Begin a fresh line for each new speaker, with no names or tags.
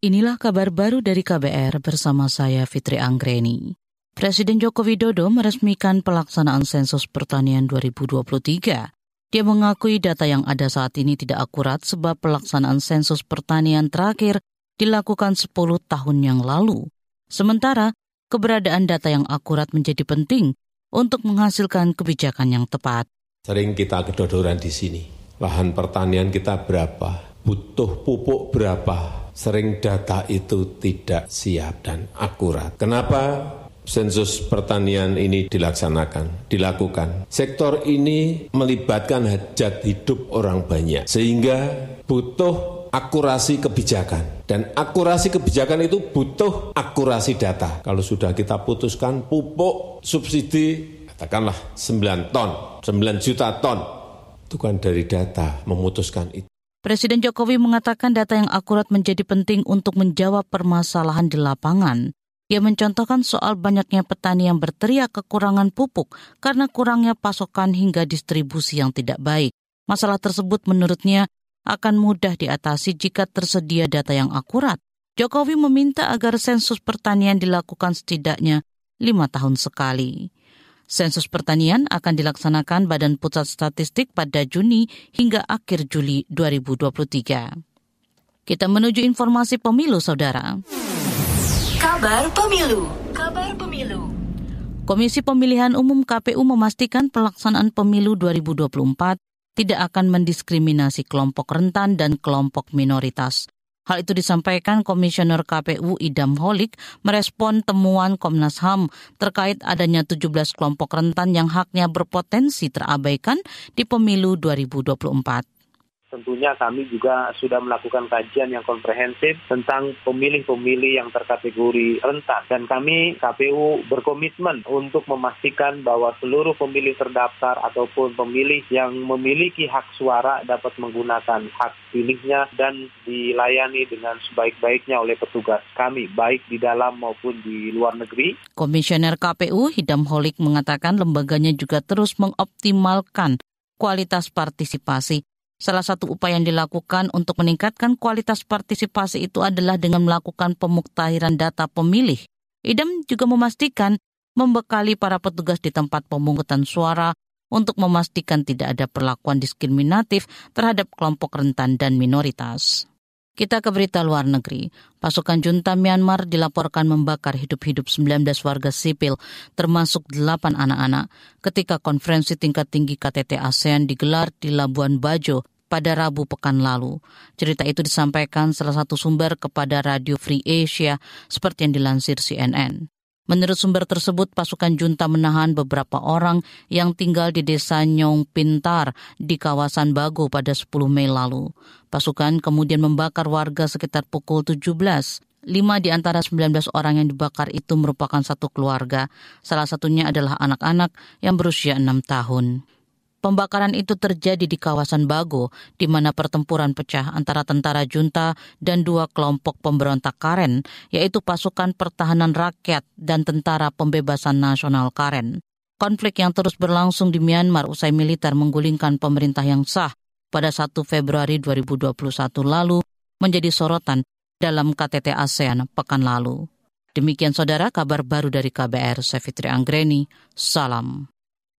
Inilah kabar baru dari KBR bersama saya Fitri Anggreni. Presiden Joko Widodo meresmikan pelaksanaan sensus pertanian 2023. Dia mengakui data yang ada saat ini tidak akurat sebab pelaksanaan sensus pertanian terakhir dilakukan 10 tahun yang lalu. Sementara, keberadaan data yang akurat menjadi penting untuk menghasilkan kebijakan yang tepat.
Sering kita kedodoran di sini. Lahan pertanian kita berapa? Butuh pupuk berapa? Sering data itu tidak siap dan akurat. Kenapa sensus pertanian ini dilaksanakan, dilakukan? Sektor ini melibatkan hajat hidup orang banyak, sehingga butuh akurasi kebijakan. Dan akurasi kebijakan itu butuh akurasi data. Kalau sudah kita putuskan pupuk subsidi, katakanlah 9 ton, 9 juta ton, itu kan dari data memutuskan itu.
Presiden Jokowi mengatakan data yang akurat menjadi penting untuk menjawab permasalahan di lapangan. Ia mencontohkan soal banyaknya petani yang berteriak kekurangan pupuk karena kurangnya pasokan hingga distribusi yang tidak baik. Masalah tersebut menurutnya akan mudah diatasi jika tersedia data yang akurat. Jokowi meminta agar sensus pertanian dilakukan setidaknya lima tahun sekali. Sensus pertanian akan dilaksanakan Badan Pusat Statistik pada Juni hingga akhir Juli 2023. Kita menuju informasi pemilu, Saudara.
Kabar Pemilu. Kabar Pemilu.
Komisi Pemilihan Umum KPU memastikan pelaksanaan pemilu 2024 tidak akan mendiskriminasi kelompok rentan dan kelompok minoritas. Hal itu disampaikan Komisioner KPU Idam Holik merespon temuan Komnas HAM terkait adanya 17 kelompok rentan yang haknya berpotensi terabaikan di pemilu 2024
tentunya kami juga sudah melakukan kajian yang komprehensif tentang pemilih-pemilih yang terkategori rentan. Dan kami KPU berkomitmen untuk memastikan bahwa seluruh pemilih terdaftar ataupun pemilih yang memiliki hak suara dapat menggunakan hak pilihnya dan dilayani dengan sebaik-baiknya oleh petugas kami, baik di dalam maupun di luar negeri.
Komisioner KPU Hidam Holik mengatakan lembaganya juga terus mengoptimalkan kualitas partisipasi Salah satu upaya yang dilakukan untuk meningkatkan kualitas partisipasi itu adalah dengan melakukan pemuktahiran data pemilih. Idam juga memastikan membekali para petugas di tempat pemungutan suara untuk memastikan tidak ada perlakuan diskriminatif terhadap kelompok rentan dan minoritas. Kita ke berita luar negeri. Pasukan junta Myanmar dilaporkan membakar hidup-hidup 19 warga sipil, termasuk 8 anak-anak, ketika konferensi tingkat tinggi KTT ASEAN digelar di Labuan Bajo pada Rabu pekan lalu. Cerita itu disampaikan salah satu sumber kepada Radio Free Asia seperti yang dilansir CNN. Menurut sumber tersebut, pasukan junta menahan beberapa orang yang tinggal di desa Nyong Pintar di kawasan Bago pada 10 Mei lalu. Pasukan kemudian membakar warga sekitar pukul 17. Lima di antara 19 orang yang dibakar itu merupakan satu keluarga. Salah satunya adalah anak-anak yang berusia enam tahun. Pembakaran itu terjadi di kawasan Bago, di mana pertempuran pecah antara tentara junta dan dua kelompok pemberontak Karen, yaitu pasukan pertahanan rakyat dan tentara pembebasan nasional Karen. Konflik yang terus berlangsung di Myanmar usai militer menggulingkan pemerintah yang sah pada 1 Februari 2021 lalu menjadi sorotan dalam KTT ASEAN pekan lalu. Demikian saudara kabar baru dari KBR, saya Fitri Anggreni, salam.